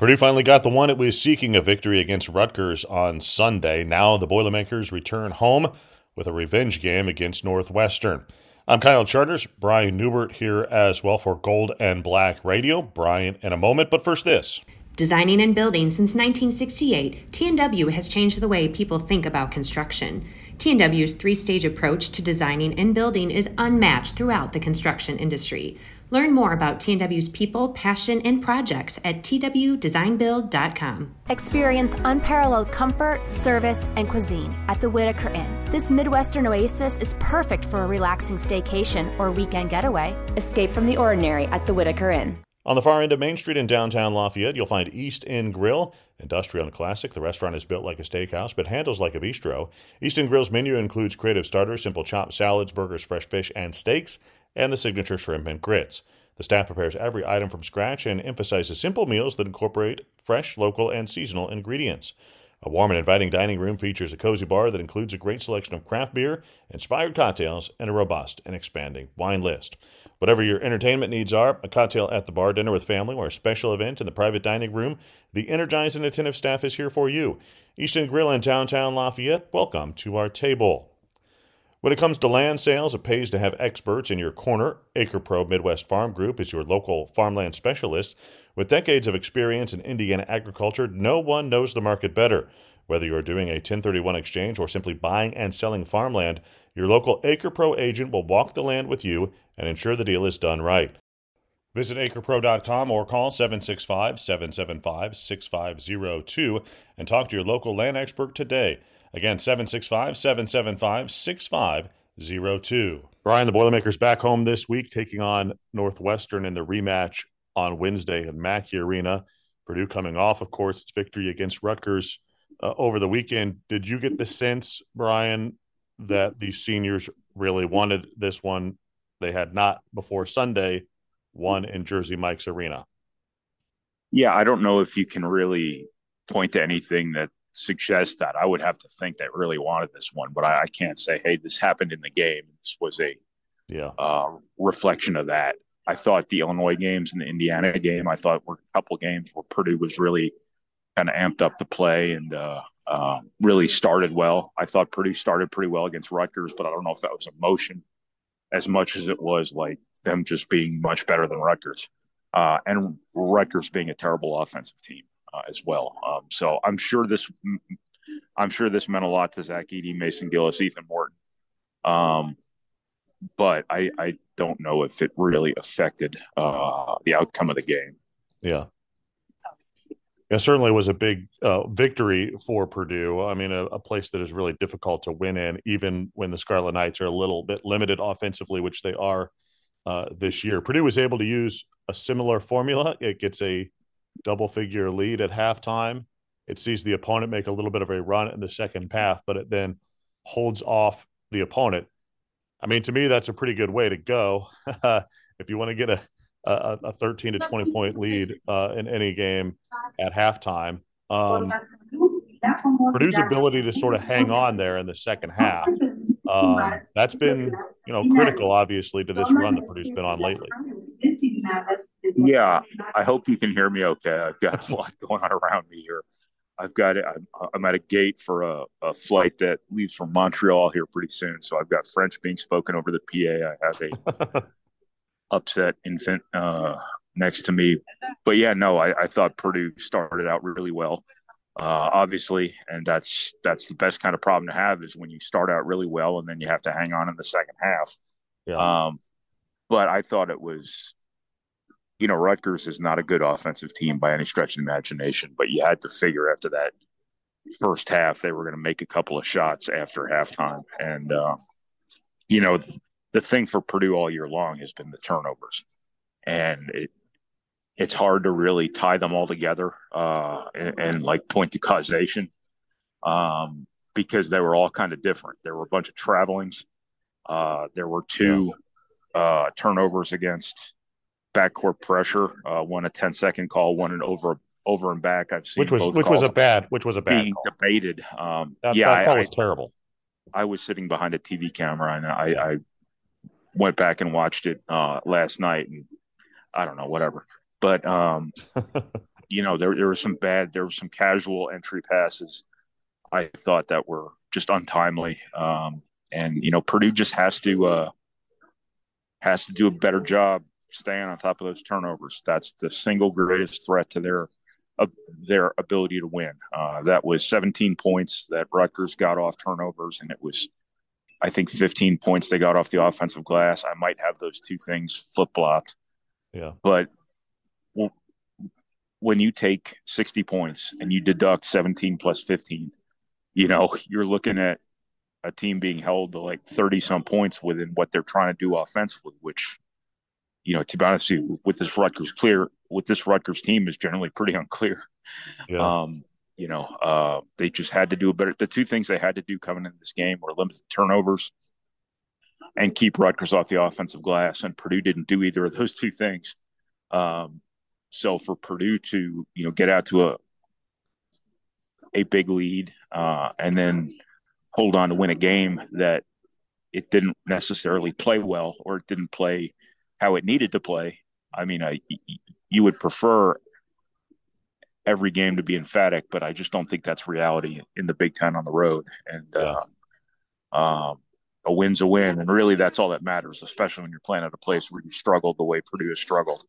Purdue finally got the one it was seeking a victory against Rutgers on Sunday. Now the Boilermakers return home with a revenge game against Northwestern. I'm Kyle Charters, Brian Neubert here as well for Gold and Black Radio. Brian in a moment, but first this. Designing and building since 1968, TNW has changed the way people think about construction. TNW's three stage approach to designing and building is unmatched throughout the construction industry. Learn more about TNW's people, passion, and projects at twdesignbuild.com. Experience unparalleled comfort, service, and cuisine at the Whitaker Inn. This Midwestern oasis is perfect for a relaxing staycation or weekend getaway. Escape from the ordinary at the Whitaker Inn. On the far end of Main Street in downtown Lafayette, you'll find East End Grill, industrial and classic. The restaurant is built like a steakhouse, but handles like a bistro. East End Grill's menu includes creative starters, simple chopped salads, burgers, fresh fish, and steaks and the signature shrimp and grits. The staff prepares every item from scratch and emphasizes simple meals that incorporate fresh, local, and seasonal ingredients. A warm and inviting dining room features a cozy bar that includes a great selection of craft beer, inspired cocktails, and a robust and expanding wine list. Whatever your entertainment needs are, a cocktail at the bar, dinner with family, or a special event in the private dining room, the energized and attentive staff is here for you. East End Grill in downtown Lafayette, welcome to our table. When it comes to land sales, it pays to have experts in your corner. AcrePro Midwest Farm Group is your local farmland specialist. With decades of experience in Indiana agriculture, no one knows the market better. Whether you're doing a 1031 exchange or simply buying and selling farmland, your local AcrePro agent will walk the land with you and ensure the deal is done right. Visit acrepro.com or call 765 775 6502 and talk to your local land expert today. Again, 765 775 6502. Brian, the Boilermakers back home this week, taking on Northwestern in the rematch on Wednesday at Mackey Arena. Purdue coming off, of course, its victory against Rutgers uh, over the weekend. Did you get the sense, Brian, that the seniors really wanted this one? They had not before Sunday won in Jersey Mike's Arena. Yeah, I don't know if you can really point to anything that suggest that. I would have to think they really wanted this one, but I, I can't say, hey, this happened in the game. This was a yeah uh, reflection of that. I thought the Illinois games and the Indiana game, I thought were a couple games where Purdue was really kind of amped up to play and uh, uh, really started well. I thought Purdue started pretty well against Rutgers, but I don't know if that was emotion as much as it was like them just being much better than Rutgers. Uh, and Rutgers being a terrible offensive team uh, as well. Um, so I'm sure this, I'm sure this meant a lot to Zach Edey, Mason Gillis, Ethan Morton. Um, but I, I don't know if it really affected uh, the outcome of the game. Yeah. It certainly was a big uh, victory for Purdue. I mean, a, a, place that is really difficult to win in, even when the Scarlet Knights are a little bit limited offensively, which they are uh, this year. Purdue was able to use a similar formula. It gets a double figure lead at halftime. It sees the opponent make a little bit of a run in the second half, but it then holds off the opponent. I mean, to me, that's a pretty good way to go. if you want to get a, a, a 13 to 20 point lead uh, in any game at halftime, um, Purdue's ability to sort of hang on there in the second half, um, that's been, you know, critical, obviously, to this run that Purdue's been on lately. Yeah, I hope you can hear me okay. I've got a lot going on around me here. I've got I'm, I'm at a gate for a, a, flight that leaves from Montreal here pretty soon. So I've got French being spoken over the PA. I have a upset infant uh, next to me, but yeah, no, I, I thought Purdue started out really well uh, obviously, and that's that's the best kind of problem to have is when you start out really well and then you have to hang on in the second half. Yeah. Um, but I thought it was, you know, Rutgers is not a good offensive team by any stretch of imagination, but you had to figure after that first half they were going to make a couple of shots after halftime, and uh, you know, the thing for Purdue all year long has been the turnovers, and it it's hard to really tie them all together uh, and, and, like point to causation um, because they were all kind of different. There were a bunch of travelings. Uh, there were two uh, turnovers against backcourt pressure. Uh, one a 10 second call, one an over over and back. I've seen which was which was a bad which was a bad being call. debated. Um, that, yeah, that call I, was terrible. I was sitting behind a TV camera and I, I went back and watched it uh, last night and I don't know whatever but um, you know, there there was some bad, there were some casual entry passes. I thought that were just untimely, um, and you know, Purdue just has to uh, has to do a better job staying on top of those turnovers. That's the single greatest threat to their uh, their ability to win. Uh, that was 17 points that Rutgers got off turnovers, and it was, I think, 15 points they got off the offensive glass. I might have those two things flip flopped. Yeah. But when you take 60 points and you deduct 17 plus 15, you know, you're looking at a team being held to like 30 some points within what they're trying to do offensively, which, you know, to be honest with you, with this Rutgers clear, with this Rutgers team is generally pretty unclear. Yeah. Um, you know, uh, they just had to do a better. The two things they had to do coming into this game were limit turnovers and keep Rutgers off the offensive glass. And Purdue didn't do either of those two things. Um, so for Purdue to you know get out to a a big lead uh, and then hold on to win a game that it didn't necessarily play well or it didn't play how it needed to play. I mean, I, you would prefer every game to be emphatic, but I just don't think that's reality in the Big Ten on the road. And yeah. uh, um, a win's a win, and really that's all that matters, especially when you're playing at a place where you struggled the way Purdue has struggled.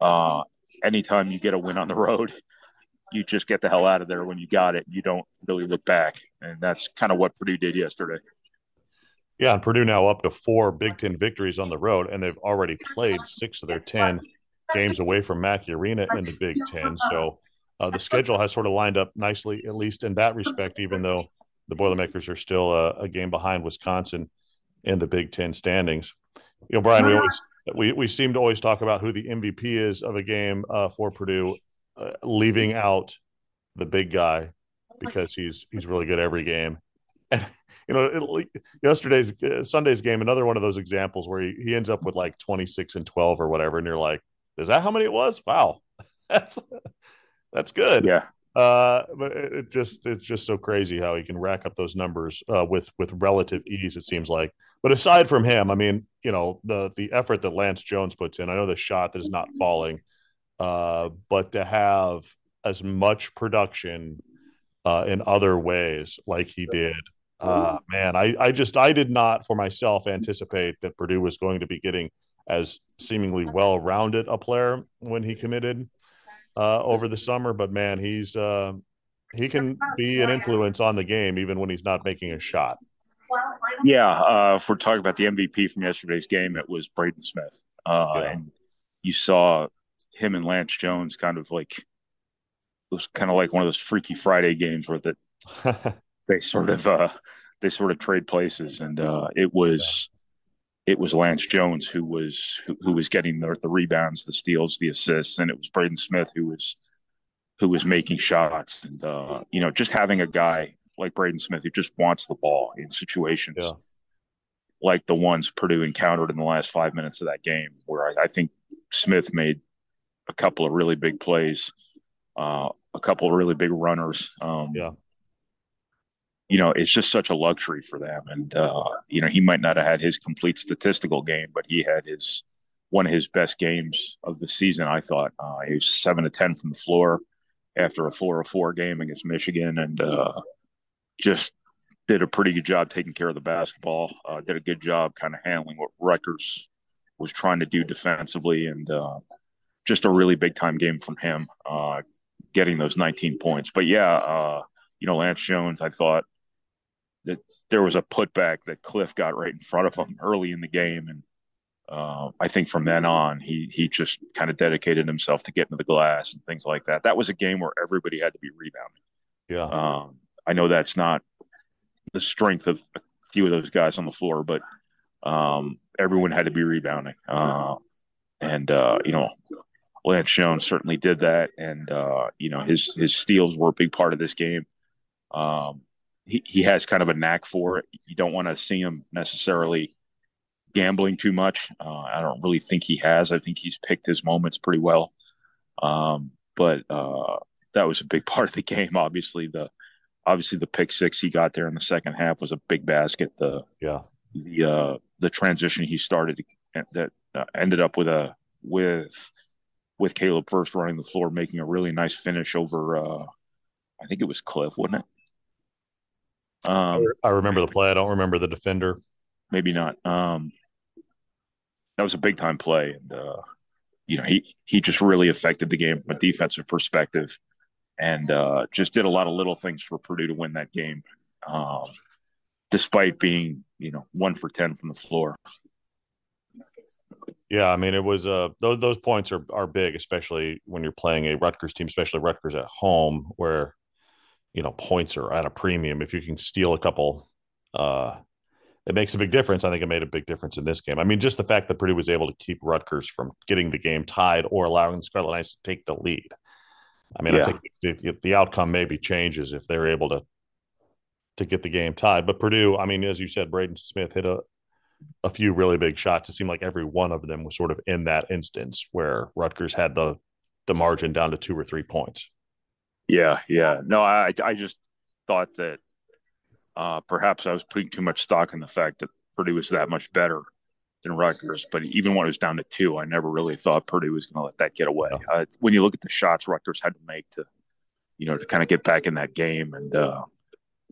Uh, anytime you get a win on the road, you just get the hell out of there when you got it. You don't really look back, and that's kind of what Purdue did yesterday. Yeah, and Purdue now up to four Big Ten victories on the road, and they've already played six of their ten games away from Mackey Arena in the Big Ten. So uh, the schedule has sort of lined up nicely, at least in that respect. Even though the Boilermakers are still a, a game behind Wisconsin in the Big Ten standings. You know, Brian, we always we we seem to always talk about who the MVP is of a game uh, for Purdue, uh, leaving out the big guy because he's he's really good every game. And you know, it, yesterday's uh, Sunday's game, another one of those examples where he, he ends up with like twenty six and twelve or whatever, and you're like, is that how many it was? Wow, that's that's good. Yeah. Uh, but it just it's just so crazy how he can rack up those numbers uh, with with relative ease. It seems like. But aside from him, I mean, you know, the the effort that Lance Jones puts in. I know the shot that is not falling, uh, but to have as much production uh, in other ways like he did, uh, man, I I just I did not for myself anticipate that Purdue was going to be getting as seemingly well rounded a player when he committed uh, over the summer. But man, he's uh, he can be an influence on the game even when he's not making a shot. Yeah, uh, if we're talking about the MVP from yesterday's game, it was Braden Smith, uh, yeah. and you saw him and Lance Jones kind of like it was kind of like one of those Freaky Friday games where that they sort of uh, they sort of trade places, and uh, it was it was Lance Jones who was who, who was getting the, the, rebounds, the steals, the assists, and it was Braden Smith who was who was making shots. And uh, you know, just having a guy like Braden Smith who just wants the ball in situations yeah. like the ones Purdue encountered in the last five minutes of that game, where I, I think Smith made a couple of really big plays, uh, a couple of really big runners. Um, yeah you know, it's just such a luxury for them. And uh, you know, he might not have had his complete statistical game, but he had his one of his best games of the season. I thought uh, he was seven to ten from the floor after a four of four game against Michigan, and uh, just did a pretty good job taking care of the basketball. Uh, did a good job kind of handling what Rutgers was trying to do defensively, and uh, just a really big time game from him, uh, getting those 19 points. But yeah, you know, Lance Jones, I thought that there was a putback that Cliff got right in front of him early in the game, and uh, I think from then on he he just kind of dedicated himself to getting to the glass and things like that. That was a game where everybody had to be rebounding. Yeah, um, I know that's not the strength of a few of those guys on the floor, but um, everyone had to be rebounding, uh, and uh, you know. Lance Jones certainly did that, and uh, you know his his steals were a big part of this game. Um, he, he has kind of a knack for it. You don't want to see him necessarily gambling too much. Uh, I don't really think he has. I think he's picked his moments pretty well. Um, but uh, that was a big part of the game. Obviously, the obviously the pick six he got there in the second half was a big basket. The yeah the uh, the transition he started that uh, ended up with a with with Caleb Furst running the floor, making a really nice finish over. Uh, I think it was Cliff, wasn't it? Um, I remember the play. I don't remember the defender. Maybe not. Um, that was a big time play, and uh, you know he he just really affected the game from a defensive perspective, and uh, just did a lot of little things for Purdue to win that game, um, despite being you know one for ten from the floor. Yeah, I mean it was uh those those points are are big, especially when you're playing a Rutgers team, especially Rutgers at home, where you know points are at a premium. If you can steal a couple, uh, it makes a big difference. I think it made a big difference in this game. I mean, just the fact that Purdue was able to keep Rutgers from getting the game tied or allowing the Scarlet Knights to take the lead. I mean, yeah. I think the, the outcome maybe changes if they're able to to get the game tied. But Purdue, I mean, as you said, Braden Smith hit a a few really big shots. It seemed like every one of them was sort of in that instance where Rutgers had the the margin down to two or three points. Yeah, yeah. No, I I just thought that uh, perhaps I was putting too much stock in the fact that Purdue was that much better than Rutgers. But even when it was down to two, I never really thought Purdue was going to let that get away. Uh, when you look at the shots Rutgers had to make to, you know, to kind of get back in that game, and uh,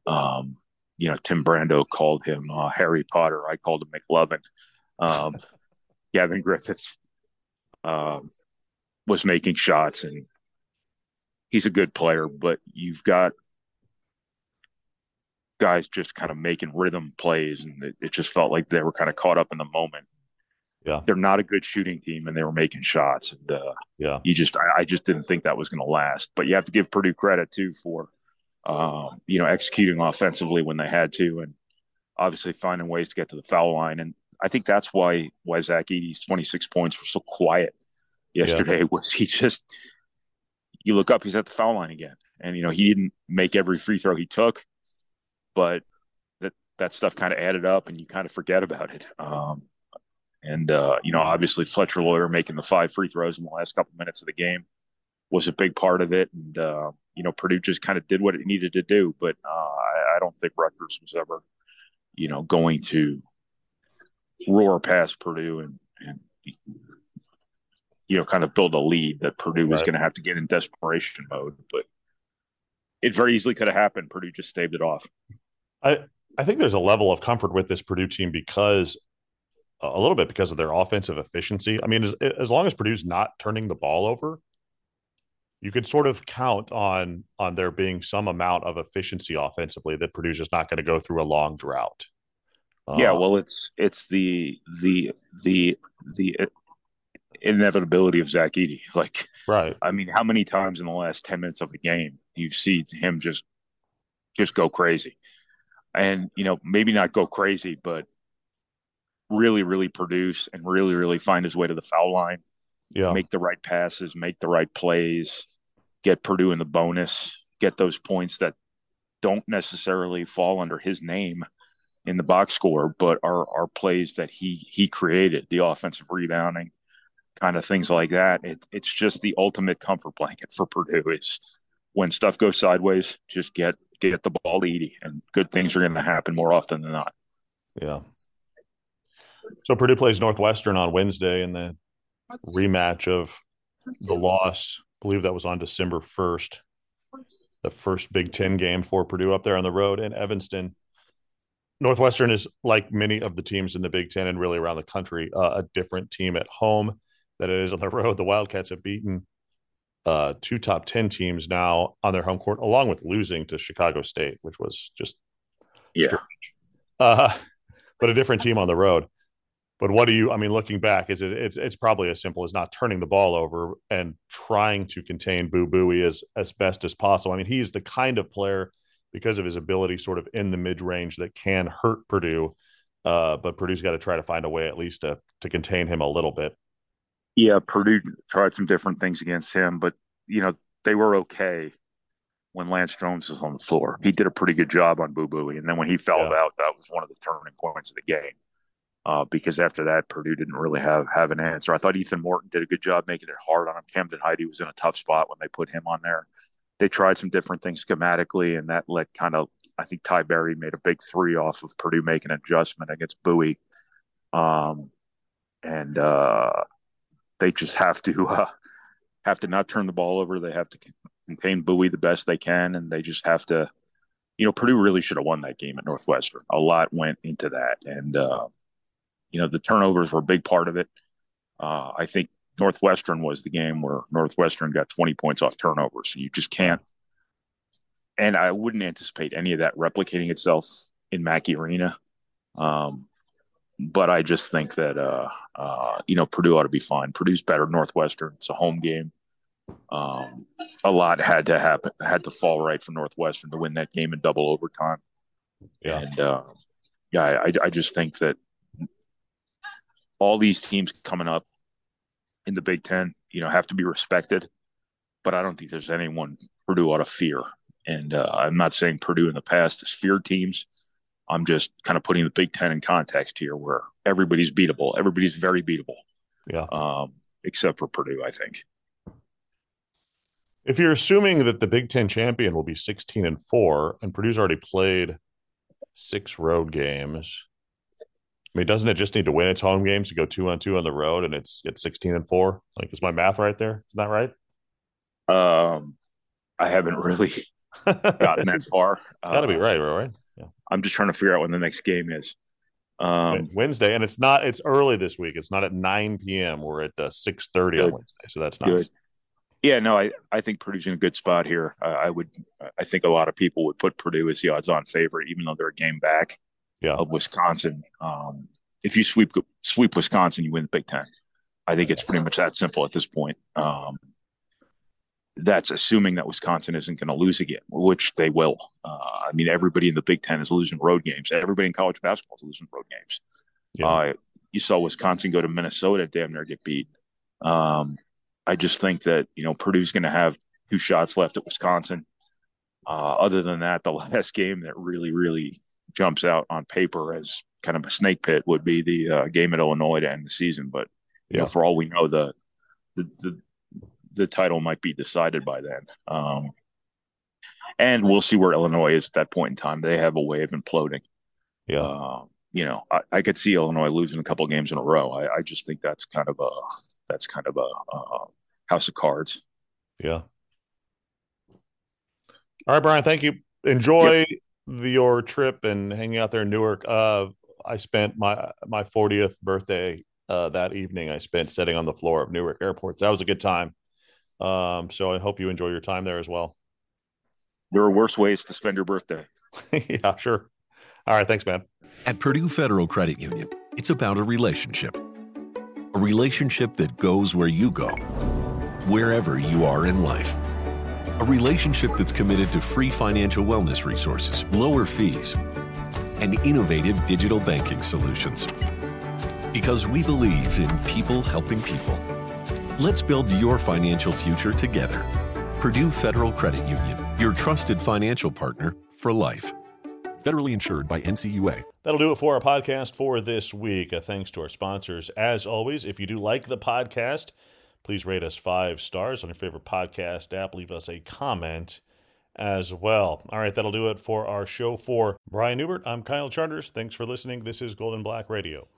um, you know, Tim Brando called him uh, Harry Potter. I called him McLovin. Um, Gavin Griffiths um, was making shots, and he's a good player. But you've got guys just kind of making rhythm plays, and it, it just felt like they were kind of caught up in the moment. Yeah, they're not a good shooting team, and they were making shots. And uh, yeah, you just I, I just didn't think that was going to last. But you have to give Purdue credit too for um, you know, executing offensively when they had to, and obviously finding ways to get to the foul line. And I think that's why why Zach Edey's 26 points were so quiet yesterday. Yeah. Was he just you look up, he's at the foul line again, and you know he didn't make every free throw he took, but that that stuff kind of added up, and you kind of forget about it. Um, and uh, you know, obviously Fletcher Loyer making the five free throws in the last couple minutes of the game was a big part of it, and uh, you know, Purdue just kind of did what it needed to do. But uh, I, I, don't think Rutgers was ever, you know, going to roar past Purdue and, and you know, kind of build a lead that Purdue was going to have to get in desperation mode. But it very easily could have happened. Purdue just staved it off. I I think there's a level of comfort with this Purdue team because a little bit because of their offensive efficiency. I mean, as, as long as Purdue's not turning the ball over, you could sort of count on on there being some amount of efficiency offensively that Purdue's just not going to go through a long drought. Uh, yeah, well, it's it's the the the the inevitability of Zach Edey. Like, right? I mean, how many times in the last ten minutes of the game do you see him just just go crazy, and you know maybe not go crazy, but really, really produce and really, really find his way to the foul line. Yeah, make the right passes, make the right plays get Purdue in the bonus, get those points that don't necessarily fall under his name in the box score, but are are plays that he he created, the offensive rebounding, kind of things like that. It, it's just the ultimate comfort blanket for Purdue. Is when stuff goes sideways, just get get the ball to Edey, and good things are going to happen more often than not. Yeah. So Purdue plays Northwestern on Wednesday in the rematch of the loss believe that was on December 1st, the first Big Ten game for Purdue up there on the road in Evanston. Northwestern is like many of the teams in the Big Ten and really around the country, uh, a different team at home than it is on the road. The Wildcats have beaten uh, two top 10 teams now on their home court, along with losing to Chicago State, which was just yeah. Uh, but a different team on the road. But what do you? I mean, looking back, is it? It's it's probably as simple as not turning the ball over and trying to contain Boo Buie as as best as possible. I mean, he's the kind of player because of his ability, sort of in the mid range, that can hurt Purdue. Uh, but Purdue's got to try to find a way at least to to contain him a little bit. Yeah, Purdue tried some different things against him, but you know they were okay when Lance Jones was on the floor. He did a pretty good job on Boo Buie, and then when he fell yeah. out, that was one of the turning points of the game uh, because after that, Purdue didn't really have have an answer. I thought Ethan Morton did a good job making it hard on him. Camden Heide was in a tough spot when they put him on there. They tried some different things schematically, and that let kind of I think Ty Berry made a big three off of Purdue making an adjustment against Buie, um, and uh, they just have to uh, have to not turn the ball over. They have to contain Buie the best they can, and they just have to. You know, Purdue really should have won that game at Northwestern. A lot went into that, and uh, you know the turnovers were a big part of it. Uh, I think Northwestern was the game where Northwestern got 20 points off turnovers. So you just can't. And I wouldn't anticipate any of that replicating itself in Mackey Arena. Um, but I just think that uh, uh, you know Purdue ought to be fine. Purdue's better. Northwestern. It's a home game. Um, a lot had to happen, had to fall right for Northwestern to win that game in double overtime. Yeah. And uh, yeah, I, I just think that all these teams coming up in the Big Ten, you know, have to be respected. But I don't think there's anyone Purdue ought to fear. And uh, I'm not saying Purdue in the past has feared teams. I'm just kind of putting the Big Ten in context here, where everybody's beatable. Everybody's very beatable. Yeah. Um, except for Purdue, I think. If you're assuming that the Big Ten champion will be 16 and four, and Purdue's already played six road games, I mean, doesn't it just need to win its home games to go two on two on the road, and it's it's sixteen and four? Like, is my math right there? Is that right? Um, I haven't really gotten that far. Got to uh, be right, right? Yeah. I'm just trying to figure out when the next game is. Um, Wednesday, and it's not. It's early this week. It's not at 9 p.m. We're at uh, 6:30 on Wednesday, so that's nice. Good. Yeah, no, I, I think Purdue's in a good spot here. Uh, I would, I think a lot of people would put Purdue as the odds-on favorite, even though they're a game back yeah. of Wisconsin. Um, if you sweep sweep Wisconsin, you win the Big Ten. I think it's pretty much that simple at this point. Um, that's assuming that Wisconsin isn't going to lose again, which they will. Uh, I mean, everybody in the Big Ten is losing road games. Everybody in college basketball is losing road games. Yeah. Uh, you saw Wisconsin go to Minnesota, damn near get beat. Um, I just think that you know Purdue's going to have two shots left at Wisconsin. Uh, other than that, the last game that really, really jumps out on paper as kind of a snake pit would be the uh, game at Illinois to end the season. But you yeah. know, for all we know, the, the the the title might be decided by then. Um, and we'll see where Illinois is at that point in time. They have a way of imploding. Yeah. Uh, you know, I, I, could see Illinois losing a couple games in a row. I, I, just think that's kind of a that's kind of a, a house of cards. Yeah. All right, Brian. Thank you. Enjoy yep the, your trip and hanging out there in Newark. Uh, I spent my my 40th birthday uh, that evening. I spent sitting on the floor of Newark Airport. So that was a good time. Um, so I hope you enjoy your time there as well. There are worse ways to spend your birthday. yeah, sure. All right, thanks, man. At Purdue Federal Credit Union, it's about a relationship. A relationship that goes where you go, wherever you are in life a relationship that's committed to free financial wellness resources, lower fees, and innovative digital banking solutions. Because we believe in people helping people. Let's build your financial future together. Purdue Federal Credit Union, your trusted financial partner for life. Federally insured by NCUA. That'll do it for our podcast for this week. Uh, thanks to our sponsors. As always, if you do like the podcast, Please rate us five stars on your favorite podcast app. Leave us a comment as well. All right, that'll do it for our show for Brian Neubert. I'm Kyle Charters. Thanks for listening. This is Gold and Black Radio.